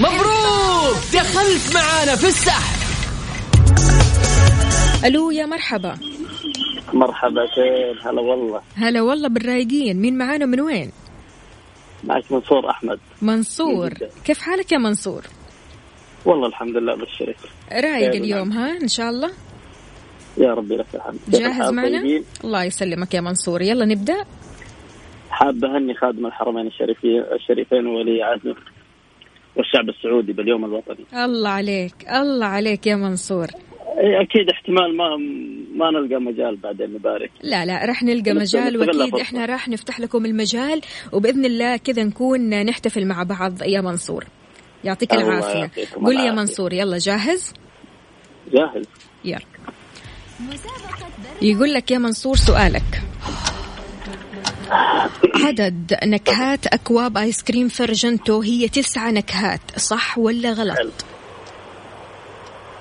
مبروك! دخلت معانا في السحب. ألو يا مرحبا. مرحبا كيف؟ هلا والله. هلا والله بالرايقين. مين معانا من وين؟ معك منصور أحمد. منصور. كيف حالك يا منصور؟ والله الحمد لله بالشريك رايق اليوم ها؟ إن شاء الله. يا ربي لك الحمد. جاهز معنا؟ طيبين؟ الله يسلمك يا منصور. يلا نبدأ. حاب اهني خادم الحرمين الشريفين الشريفين وولي عهدهم والشعب السعودي باليوم الوطني. الله عليك الله عليك يا منصور. أكيد احتمال ما ما نلقى مجال بعدين نبارك. لا لا راح نلقى مجال وأكيد. إحنا راح نفتح لكم المجال وبإذن الله كذا نكون نحتفل مع بعض يا منصور. يعطيك العافية. قول لي يا. منصور يلا جاهز؟ جاهز. يلا. يقول لك يا منصور سؤالك. عدد نكهات أكواب آيس كريم فرجنتو هي تسعة نكهات صح ولا غلط؟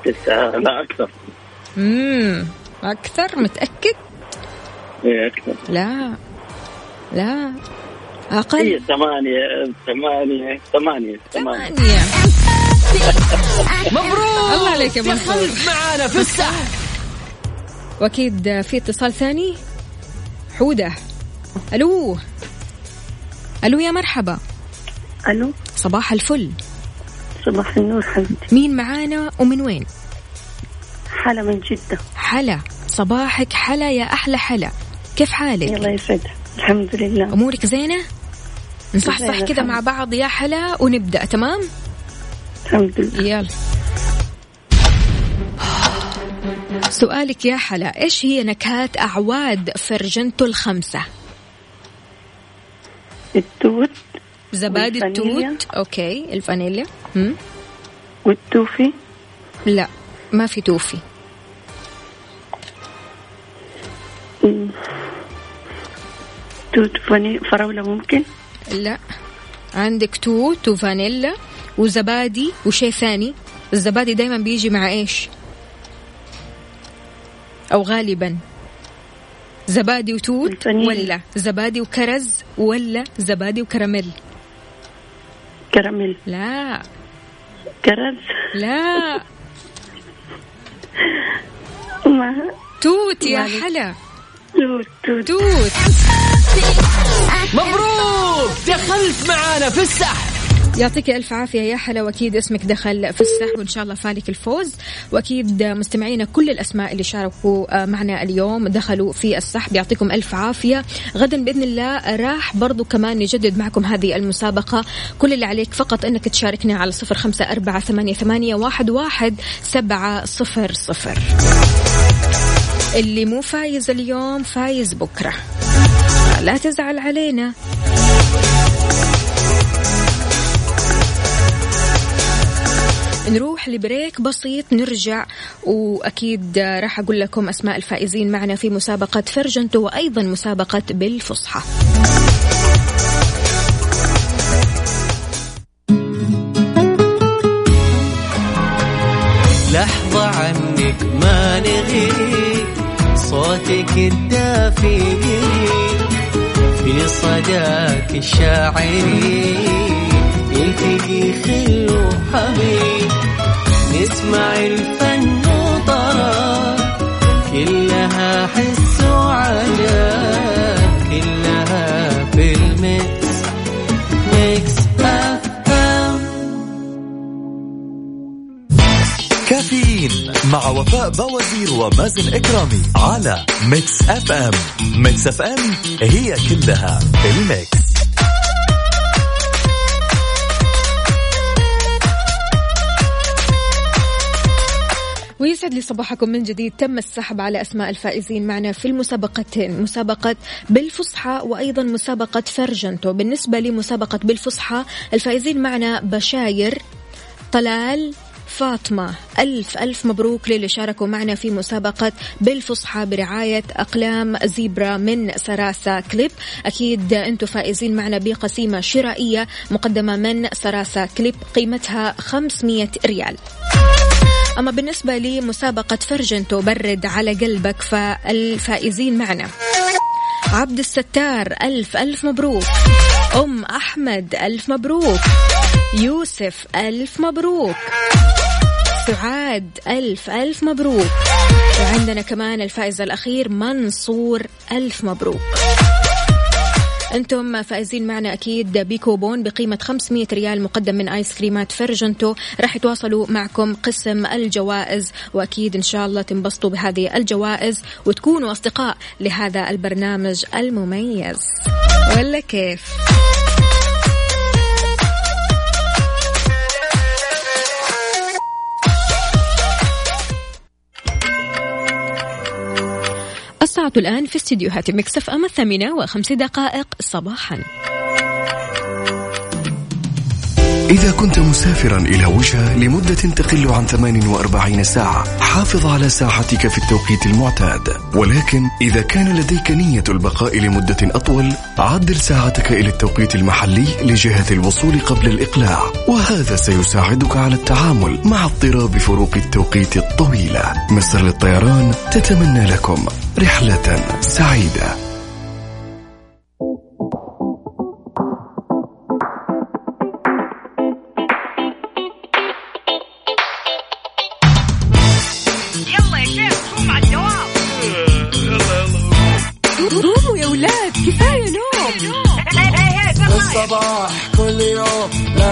تسعة لا أكثر. امم أكثر؟ متأكد؟ إيه أكثر. لا لا هي أقل ثمانية ثمانية ثمانية ثمانية. ثمانية. (laughs) مبروك! الله عليك يا منصور معانا في السحب وأكيد في اتصال ثاني. حودة. ألو. ألو يا مرحبا. ألو. صباح الفل. صباح النور حبيبتي. مين معانا ومن وين؟ حلا من جدة. حلا. صباحك حلا يا أحلى حلا. كيف حالك؟ الله يسعدك. الحمد لله. أمورك زينة؟ نصحصح زينة كذا مع. بعض يا حلا ونبدأ تمام؟ الحمد لله. يلا. سؤالك يا حلا إيش هي نكهات أعواد فرجنتو الخمسة؟ التوت زبادي. التوت. okay. الفانيليا. هم؟ والتوفي. لا ما في توفي. مم. توت فاني فراولة ممكن؟ لا. عندك توت وفانيلا وزبادي وشيء ثاني. الزبادي دايما بيجي مع إيش؟ أو غالبا. زبادي وتوت ولا زبادي وكرز ولا زبادي وكراميل؟ كراميل. لا. كرز؟ لا. (laughs) ما. توت يا. حلا. توت توت. توت. مبروك! دخلت معانا في السحب يعطيك ألف عافية يا حلا وأكيد اسمك دخل في السحب وإن شاء الله فالك الفوز. وأكيد مستمعينا كل الأسماء اللي شاركوا معنا اليوم دخلوا في السحب. يعطيكم ألف عافية. غدا بإذن الله راح برضو كمان نجدد معكم هذه المسابقة. كل اللي عليك فقط أنك تشاركنا على صفر خمسة أربعة ثمانية, ثمانية واحد, واحد سبعة صفر صفر. اللي مو فايز اليوم فايز بكرة. لا تزعل علينا. نروح لبريك بسيط نرجع وأكيد راح أقول لكم أسماء الفائزين معنا في مسابقة فرجنتو وأيضا مسابقة بالفصحى. لحظة عنك ما نغيب صوتك الدافي في صداك الشاعري. يلتقي خل وحبيب نسمع الفن وطرب كلها حس وعجب كلها في ال Mix Mix FM كافيين مع وفاء بوازير ومازن إكرامي على Mix FM Mix FM هي كلها ال Mix. ويسعد لي صباحكم من جديد. تم السحب على أسماء الفائزين معنا في المسابقتين. مسابقة بالفصحى وأيضا مسابقة فرجنتو. بالنسبة لمسابقة بالفصحى الفائزين معنا بشاير طلال فاطمة. ألف ألف مبروك للي شاركوا معنا في مسابقة بالفصحى برعاية أقلام زيبرا من سراسة كليب. أكيد أنتم فائزين معنا بقسيمة شرائية مقدمة من سراسة كليب قيمتها 500 ريال. أما بالنسبة لمسابقة فرجنتو برد على قلبك فالفائزين معنا. عبد الستار ألف ألف مبروك. أم أحمد ألف مبروك. يوسف ألف مبروك. سعاد ألف ألف مبروك. وعندنا كمان الفائز الأخير منصور ألف مبروك. أنتم فائزين معنا أكيد بكوبون بقيمة 500 ريال مقدم من آيس كريمات فرجنتو. راح يتواصلوا معكم قسم الجوائز وأكيد إن شاء الله تنبسطوا بهذه الجوائز وتكونوا أصدقاء لهذا البرنامج المميز. ولا كيف؟ الساعة الآن في استديوهات مكسف أم الثامنة وخمس دقائق صباحا. إذا كنت مسافرا إلى وجهة لمدة تقل عن 48 ساعة حافظ على ساعتك في التوقيت المعتاد. ولكن إذا كان لديك نية البقاء لمدة أطول عدل ساعتك إلى التوقيت المحلي لجهة الوصول قبل الإقلاع. وهذا سيساعدك على التعامل مع اضطراب فروق التوقيت الطويلة. مصر للطيران تتمنى لكم رحلة سعيدة.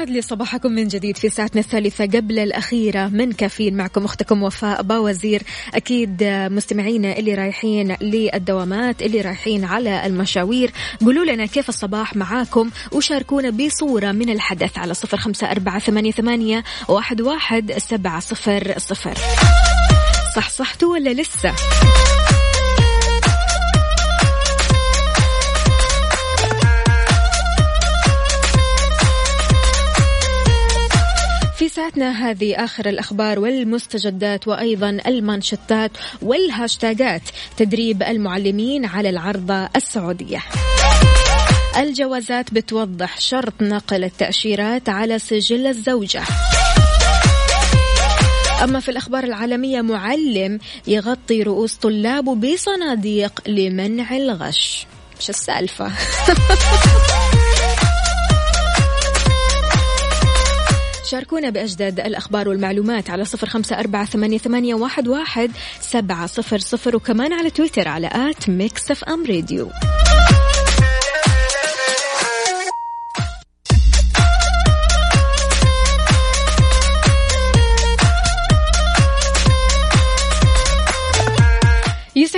لا لي صباحكم من جديد في ساعتنا الثالثة قبل الأخيرة. من كافيين معكم أختكم وفاء باوزير. أكيد مستمعينا اللي رايحين للدوامات اللي رايحين على المشاوير قولوا لنا كيف الصباح معاكم وشاركونا بصورة من الحدث على صفر خمسة أربعة ثمانية, ثمانية واحد, واحد سبعة صفر صفر. صح صحتوا ولا لسه؟ ساعتنا هذه آخر الأخبار والمستجدات وأيضا المانشتات والهاشتاجات. تدريب المعلمين على العرضة السعودية. الجوازات بتوضح شرط نقل التأشيرات على سجل الزوجة. أما في الأخبار العالمية معلم يغطي رؤوس طلابه بصناديق لمنع الغش. شو السالفة؟ (laughs) شاركونا بأجدد الأخبار والمعلومات على صفر خمسة أربعة ثمانية, واحد, واحد سبعة صفر صفر وكمان على تويتر على at Mix FM Radio.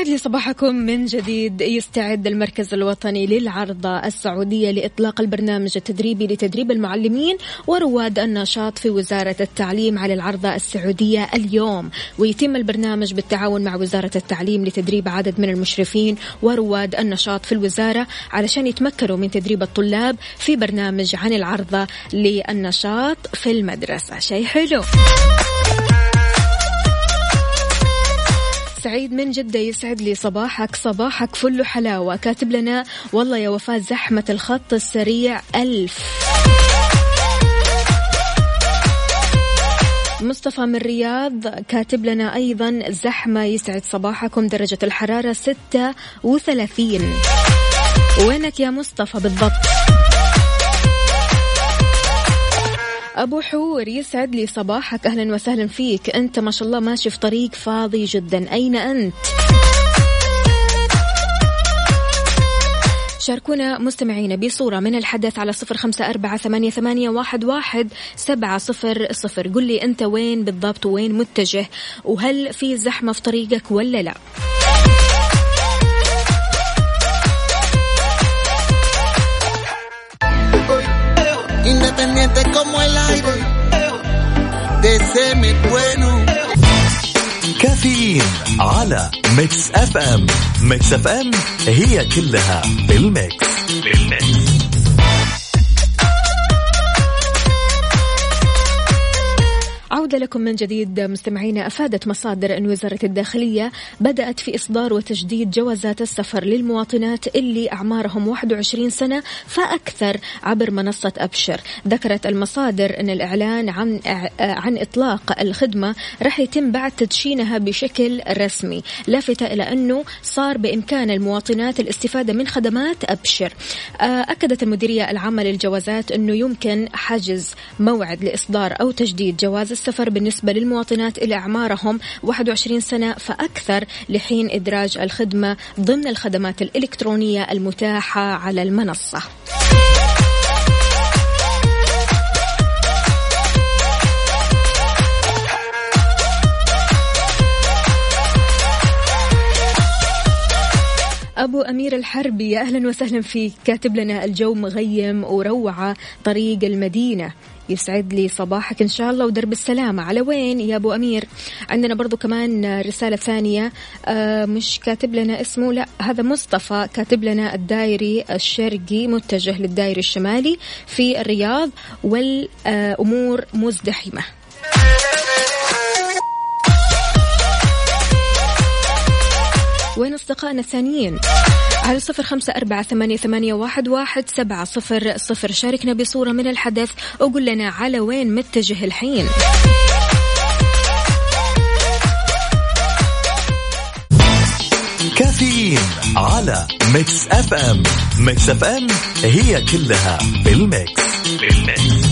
يسعد لي صباحكم من جديد. يستعد المركز الوطني للعرضة السعودية لإطلاق البرنامج التدريبي لتدريب المعلمين ورواد النشاط في وزارة التعليم على العرضة السعودية اليوم. ويتم البرنامج بالتعاون مع وزارة التعليم لتدريب عدد من المشرفين ورواد النشاط في الوزارة علشان يتمكنوا من تدريب الطلاب في برنامج عن العرضة للنشاط في المدرسة. شيء حلو. سعيد من جدة يسعد لي صباحك. صباحك فل حلاوة كاتب لنا والله يا وفاة زحمة الخط السريع ألف. مصطفى من الرياض كاتب لنا أيضا زحمة يسعد صباحكم. درجة الحرارة ستة وثلاثين. وينك يا مصطفى بالضبط؟ أبو حور يسعد لي صباحك. أهلا وسهلا فيك. أنت ما شاء الله ماشي في طريق فاضي جدا. أين أنت؟ شاركونا مستمعينا بصورة من الحدث على صفر خمسة أربعة ثمانية, ثمانية واحد, واحد سبعة صفر صفر. قل لي أنت وين بالضبط؟ وين متجه؟ وهل في زحمة في طريقك ولا لا؟ Independiente como el aire, de semi bueno. كافيين على Mix FM Mix FM هي كلها بال mix. بال mix. عودة لكم من جديد مستمعينا؟ أفادت مصادر أن وزارة الداخلية بدأت في إصدار وتجديد جوازات السفر للمواطنات اللي أعمارهم 21 سنة فأكثر عبر منصة أبشر. ذكرت المصادر أن الإعلان عن عن إطلاق الخدمة راح يتم بعد تدشينها بشكل رسمي لافتة إلى أنه صار بإمكان المواطنات الاستفادة من خدمات أبشر. أكدت المديرية العامة للجوازات أنه يمكن حجز موعد لإصدار أو تجديد جواز السفر بالنسبة للمواطنات اللي أعمارهم 21 سنة فأكثر لحين إدراج الخدمة ضمن الخدمات الإلكترونية المتاحة على المنصة. أبو أمير الحربي أهلا وسهلا فيك كاتب لنا الجو مغيم وروعة طريق المدينة يسعد لي صباحك إن شاء الله ودرب السلامة على وين يا أبو أمير؟ عندنا برضو كمان رسالة ثانية. آه مش كاتب لنا اسمه. لا هذا مصطفى كاتب لنا الدائري الشرقي متجه للدائري الشمالي في الرياض والأمور مزدحمة. وين أصدقائنا الثانيين؟ على صفر خمسة أربعة ثمانية, ثمانية واحد, واحد سبعة صفر صفر. شاركنا بصورة من الحدث وقول لنا على وين متجه الحين. كافيين على Mix FM. Mix FM هي كلها بال mix. بال mix.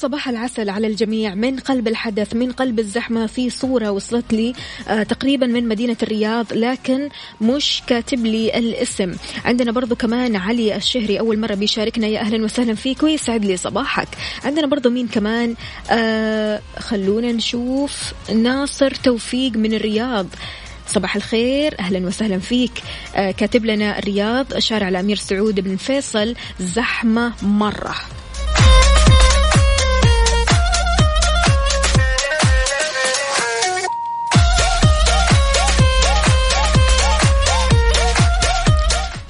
صباح العسل على الجميع. من قلب الحدث من قلب الزحمة في صورة وصلت لي آه تقريبا من مدينة الرياض لكن مش كاتب لي الاسم. عندنا برضو كمان علي الشهري أول مرة بيشاركنا. يا أهلا وسهلا فيك ويسعد لي صباحك. عندنا برضو مين كمان؟ آه خلونا نشوف. ناصر توفيق من الرياض. صباح الخير. أهلا وسهلا فيك. آه كاتب لنا الرياض شارع الامير سعود بن فيصل. زحمة مرة.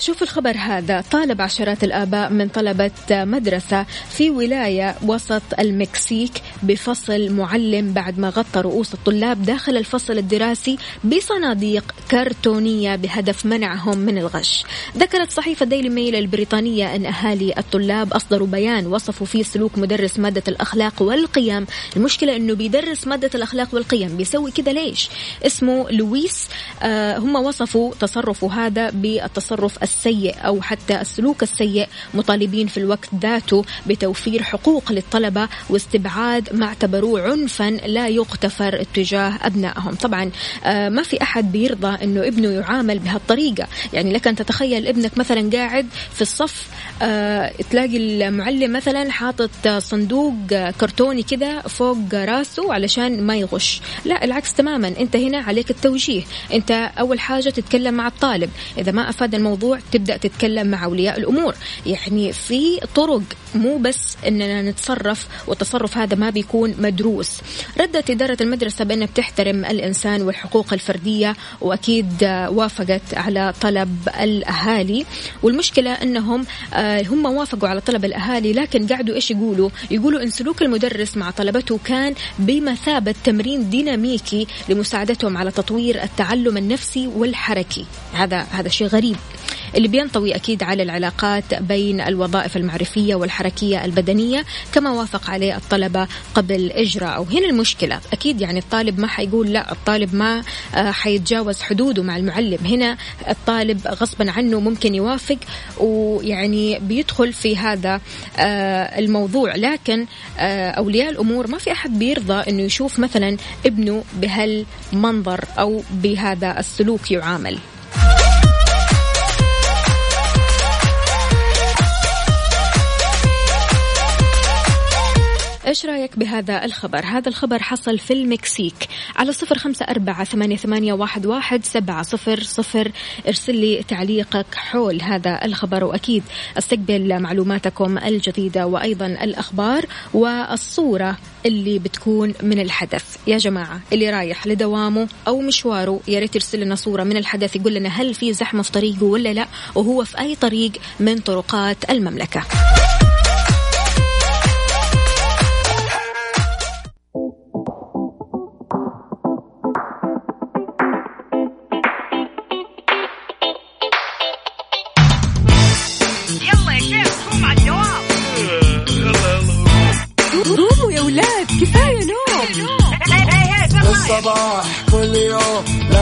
شوف الخبر هذا. طالب عشرات الآباء من طلبة مدرسة في ولاية وسط المكسيك بفصل معلم بعد ما غطى رؤوس الطلاب داخل الفصل الدراسي بصناديق كرتونية بهدف منعهم من الغش. ذكرت صحيفة ديلي ميل البريطانية أن أهالي الطلاب أصدروا بيان وصفوا فيه سلوك مدرس مادة الأخلاق والقيم. المشكلة أنه بيدرس مادة الأخلاق والقيم بيسوي كذا ليش؟ اسمه لويس آه هم وصفوا تصرفه هذا بالتصرف السيء أو حتى السلوك السيء مطالبين في الوقت ذاته بتوفير حقوق للطلبة واستبعاد ما اعتبروه عنفا لا يغتفر اتجاه أبنائهم. طبعا آه ما في أحد بيرضى أنه ابنه يعامل بهالطريقة. يعني لك أن تتخيل ابنك مثلا قاعد في الصف آه تلاقي المعلم مثلا حاطط صندوق كرتوني كذا فوق راسه علشان ما يغش. لا العكس تماما. أنت هنا عليك التوجيه. أنت أول حاجة تتكلم مع الطالب. إذا ما أفاد الموضوع تبدأ تتكلم مع أولياء الأمور. يعني في طرق مو بس إننا نتصرف والتصرف هذا ما بيكون مدروس. ردت إدارة المدرسة بأنها بتحترم الإنسان والحقوق الفردية وأكيد وافقت على طلب الأهالي. والمشكلة إنهم هم وافقوا على طلب الأهالي لكن قعدوا إيش يقولوا؟ يقولوا إن سلوك المدرس مع طلبته كان بمثابة تمرين ديناميكي لمساعدتهم على تطوير التعلم النفسي والحركي. هذا هذا شيء غريب. اللي بينطوي أكيد على العلاقات بين الوظائف المعرفية والحركية البدنية كما وافق عليه الطلبة قبل إجراء وهنا المشكلة. أكيد يعني الطالب ما حيقول لا الطالب ما حيتجاوز حدوده مع المعلم. هنا الطالب غصبا عنه ممكن يوافق ويعني بيدخل في هذا الموضوع. لكن أولياء الأمور ما في أحد بيرضى أنه يشوف مثلا ابنه بهالمنظر أو بهذا السلوك يعامل. إيش رأيك بهذا الخبر؟ هذا الخبر حصل في المكسيك على صفر خمسة أربعة ثمانية, ثمانية واحد, واحد سبعة صفر صفر. ارسل لي تعليقك حول هذا الخبر وأكيد أستقبل معلوماتكم الجديدة وأيضا الأخبار والصورة اللي بتكون من الحدث. يا جماعة اللي رايح لدوامه أو مشواره يا ريت يرسل لنا صورة من الحدث يقول لنا هل في زحمة في طريقه ولا لا وهو في أي طريق من طرقات المملكة.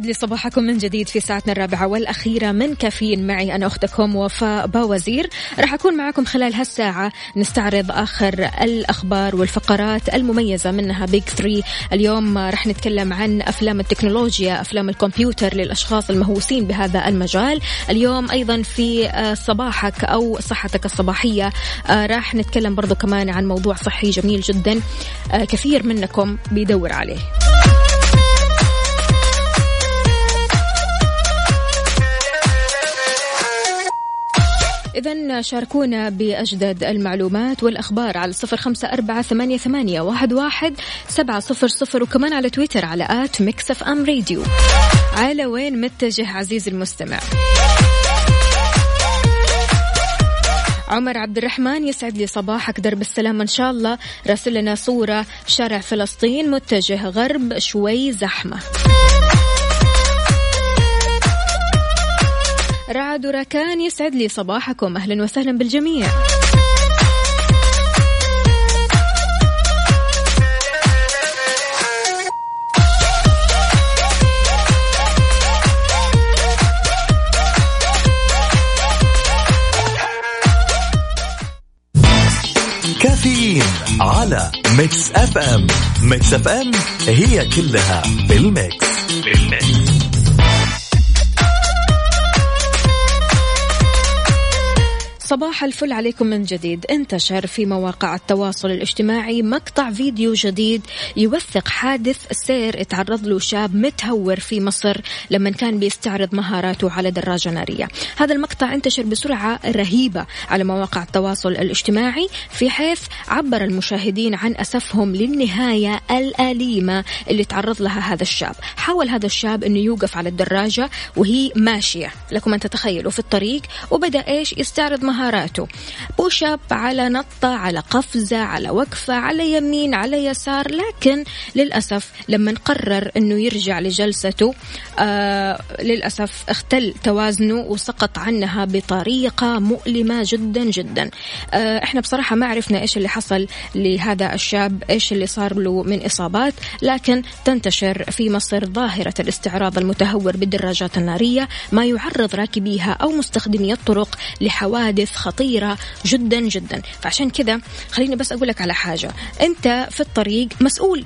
ويسعد لي صباحكم من جديد في ساعتنا الرابعة والأخيرة. من كافيين معي أنا أختكم وفاء باوزير. راح أكون معكم خلال هالساعة نستعرض آخر الأخبار والفقرات المميزة منها بيج 3 اليوم راح نتكلم عن أفلام التكنولوجيا أفلام الكمبيوتر للأشخاص المهووسين بهذا المجال. اليوم أيضا في صباحك أو صحتك الصباحية. راح نتكلم برضو كمان عن موضوع صحي جميل جدا. كثير منكم بيدور عليه. إذا شاركونا بأجدد المعلومات والأخبار على صفر خمسة أربعة ثمانية, ثمانية واحد, واحد سبعة صفر صفر وكمان على تويتر على at Mix FM Radio. على وين متجه عزيزي المستمع؟ عمر عبد الرحمن يسعد لي صباحك درب السلام إن شاء الله. راسل لنا صورة شارع فلسطين متجه غرب شوي زحمة. رعد وركان يسعد لي صباحكم. أهلا وسهلا بالجميع. كافيين على Mix FM. Mix FM هي كلها بال mix. بال mix. صباح الفل عليكم من جديد. انتشر في مواقع التواصل الاجتماعي مقطع فيديو جديد يوثق حادث سير تعرض له شاب متهور في مصر لما كان بيستعرض مهاراته على دراجة نارية. هذا المقطع انتشر بسرعة رهيبة على مواقع التواصل الاجتماعي في حيث عبر المشاهدين عن أسفهم للنهاية الأليمة اللي تعرض لها هذا الشاب. حاول هذا الشاب أنه يوقف على الدراجة وهي ماشية. لكم أن تتخيلوا في الطريق وبدأ إيش؟ يستعرض مهاراته مهاراته. بوش اب على نطة على قفزة على وقفة على يمين على يسار. لكن للأسف لما قرر أنه يرجع لجلسته آه للأسف اختل توازنه وسقط عنها بطريقة مؤلمة جدا جدا. آه إحنا بصراحة ما عرفنا إيش اللي حصل لهذا الشاب إيش اللي صار له من إصابات. لكن تنتشر في مصر ظاهرة الاستعراض المتهور بالدراجات النارية ما يعرض راكبيها أو مستخدمي الطرق لحوادث خطيرة جدا جدا. فعشان كذا خليني بس أقول لك على حاجة. أنت في الطريق مسؤول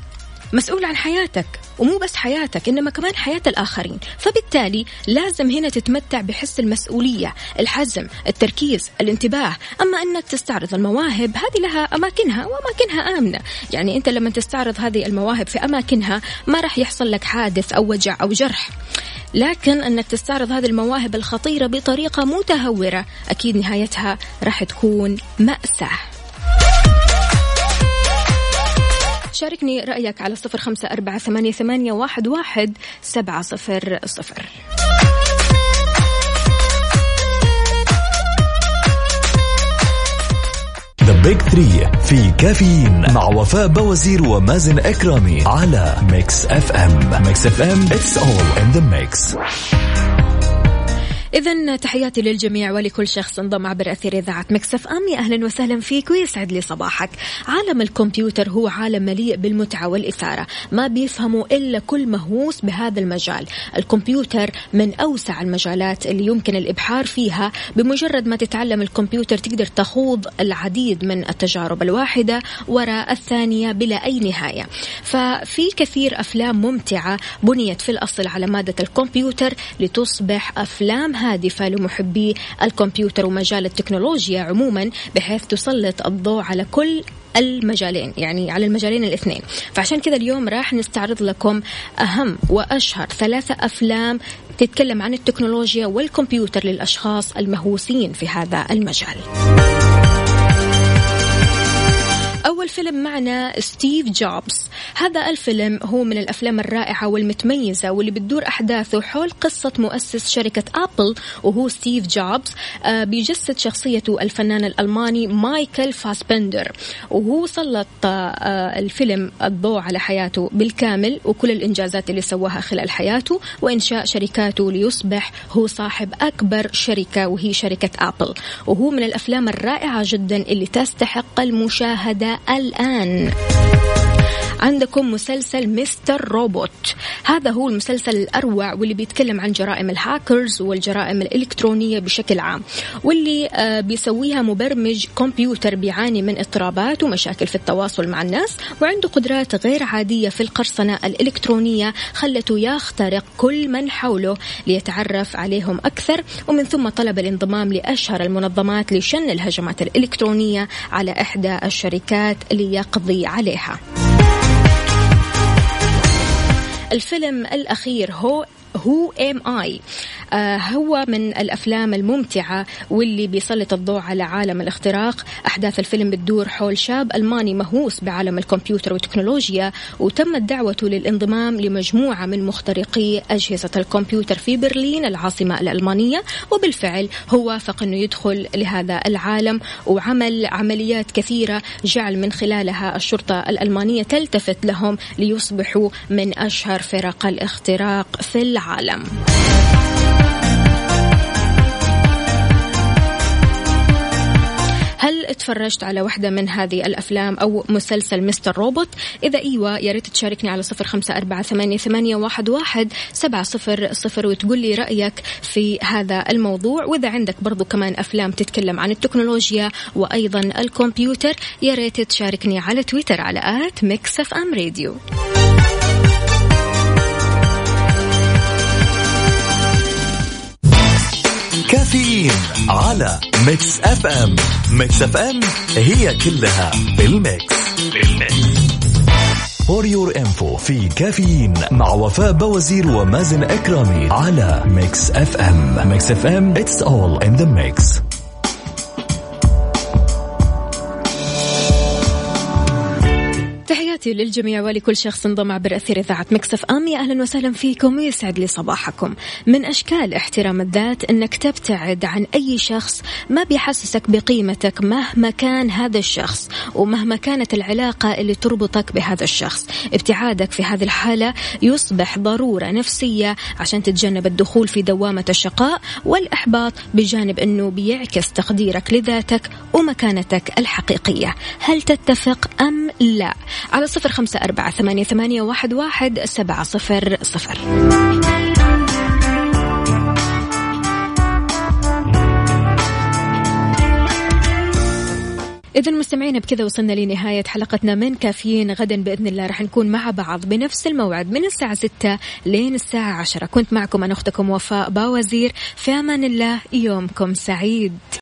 مسؤول عن حياتك ومو بس حياتك إنما كمان حياة الآخرين. فبالتالي لازم هنا تتمتع بحس المسؤولية الحزم التركيز الانتباه. أما إنك تستعرض المواهب هذه لها أماكنها وأماكنها آمنة. يعني أنت لما تستعرض هذه المواهب في أماكنها ما راح يحصل لك حادث أو وجع أو جرح. لكن إنك تستعرض هذه المواهب الخطيرة بطريقة متهورة أكيد نهايتها راح تكون مأساة. شاركني رأيك على صفر خمسة أربعة ثمانية, ثمانية واحد, واحد سبعة صفر صفر. The Big Three في كافيين مع وفاء باوزير ومازن إكرامي على Mix FM Mix FM it's all in the mix إذا تحياتي للجميع ولكل شخص انضم عبر أثير إذاعة Mix FM. يا أهلا وسهلا فيك ويسعد لي صباحك. عالم الكمبيوتر هو عالم مليء بالمتعة والإثارة. ما بيفهموا إلا كل مهووس بهذا المجال. الكمبيوتر من أوسع المجالات اللي يمكن الإبحار فيها. بمجرد ما تتعلم الكمبيوتر تقدر تخوض العديد من التجارب الواحدة وراء الثانية بلا أي نهاية. ففي كثير أفلام ممتعة بنيت في الأصل على مادة الكمبيوتر لتصبح أفلام هادفة لمحبي الكمبيوتر ومجال التكنولوجيا عموما بحيث تسلط الضوء على كل المجالين يعني على المجالين الاثنين. فعشان كذا اليوم راح نستعرض لكم أهم وأشهر ثلاثة أفلام تتكلم عن التكنولوجيا والكمبيوتر للأشخاص المهووسين في هذا المجال. أول فيلم معنا ستيف جوبز. هذا الفيلم هو من الأفلام الرائعة والمتميزة واللي بتدور أحداثه حول قصة مؤسس شركة أبل وهو ستيف جوبز آه بيجسد شخصيته الفنان الألماني مايكل فاسبندر. وهو سلط آه الفيلم الضوء على حياته بالكامل وكل الإنجازات اللي سواها خلال حياته وإنشاء شركاته ليصبح هو صاحب أكبر شركة وهي شركة أبل. وهو من الأفلام الرائعة جدا اللي تستحق المشاهدة الآن عندكم مسلسل مستر روبوت. هذا هو المسلسل الأروع واللي بيتكلم عن جرائم الهاكرز والجرائم الإلكترونية بشكل عام واللي آه بيسويها مبرمج كمبيوتر بيعاني من اضطرابات ومشاكل في التواصل مع الناس وعنده قدرات غير عادية في القرصنة الإلكترونية خلته يخترق كل من حوله ليتعرف عليهم أكثر ومن ثم طلب الانضمام لأشهر المنظمات لشن الهجمات الإلكترونية على إحدى الشركات ليقضي عليها. الفيلم الأخير هو هو ام اي هو من الأفلام الممتعة واللي بيسلط الضوء على عالم الاختراق. أحداث الفيلم بتدور حول شاب ألماني مهووس بعالم الكمبيوتر والتكنولوجيا وتمت دعوته للانضمام لمجموعة من مخترقي أجهزة الكمبيوتر في برلين العاصمة الألمانية. وبالفعل هو وافق إنه يدخل لهذا العالم وعمل عمليات كثيرة جعل من خلالها الشرطة الألمانية تلتفت لهم ليصبحوا من أشهر فرق الاختراق في العالم. هل تفرجت على واحدة من هذه الأفلام أو مسلسل Mr. Robot؟ إذا أيوة يا ريت تشاركني على صفر خمسة أربعة ثمانية, ثمانية واحد, واحد سبعة صفر صفر وتقول لي رأيك في هذا الموضوع. وإذا عندك برضو كمان أفلام تتكلم عن التكنولوجيا وأيضا الكمبيوتر يا ريت تشاركني على تويتر على at Mix FM Radio. كافيين على Mix FM Mix FM هي كلها بال mix. For your info في كافيين مع وفاء بوازير ومازن إكرامي على Mix FM Mix FM it's all in the mix تحياتي للجميع ولكل شخص انضم عبر أثير إذاعة Mix FM. يا أهلا وسهلا فيكم ويسعد لي صباحكم. من أشكال احترام الذات أنك تبتعد عن أي شخص ما بيحسسك بقيمتك مهما كان هذا الشخص ومهما كانت العلاقة اللي تربطك بهذا الشخص. ابتعادك في هذه الحالة يصبح ضرورة نفسية عشان تتجنب الدخول في دوامة الشقاء والإحباط بجانب أنه بيعكس تقديرك لذاتك ومكانتك الحقيقية. هل تتفق أم لا؟ على صفر خمسة أربعة ثمانية, ثمانية واحد, واحد سبعة صفر صفر. إذا مستمعين بكذا وصلنا لنهاية حلقتنا من كافيين غدا. بإذن الله رح نكون مع بعض بنفس الموعد من الساعة 6 لين الساعة 10 كنت معكم أنا أختكم وفاء باوزير. في أمان الله يومكم سعيد.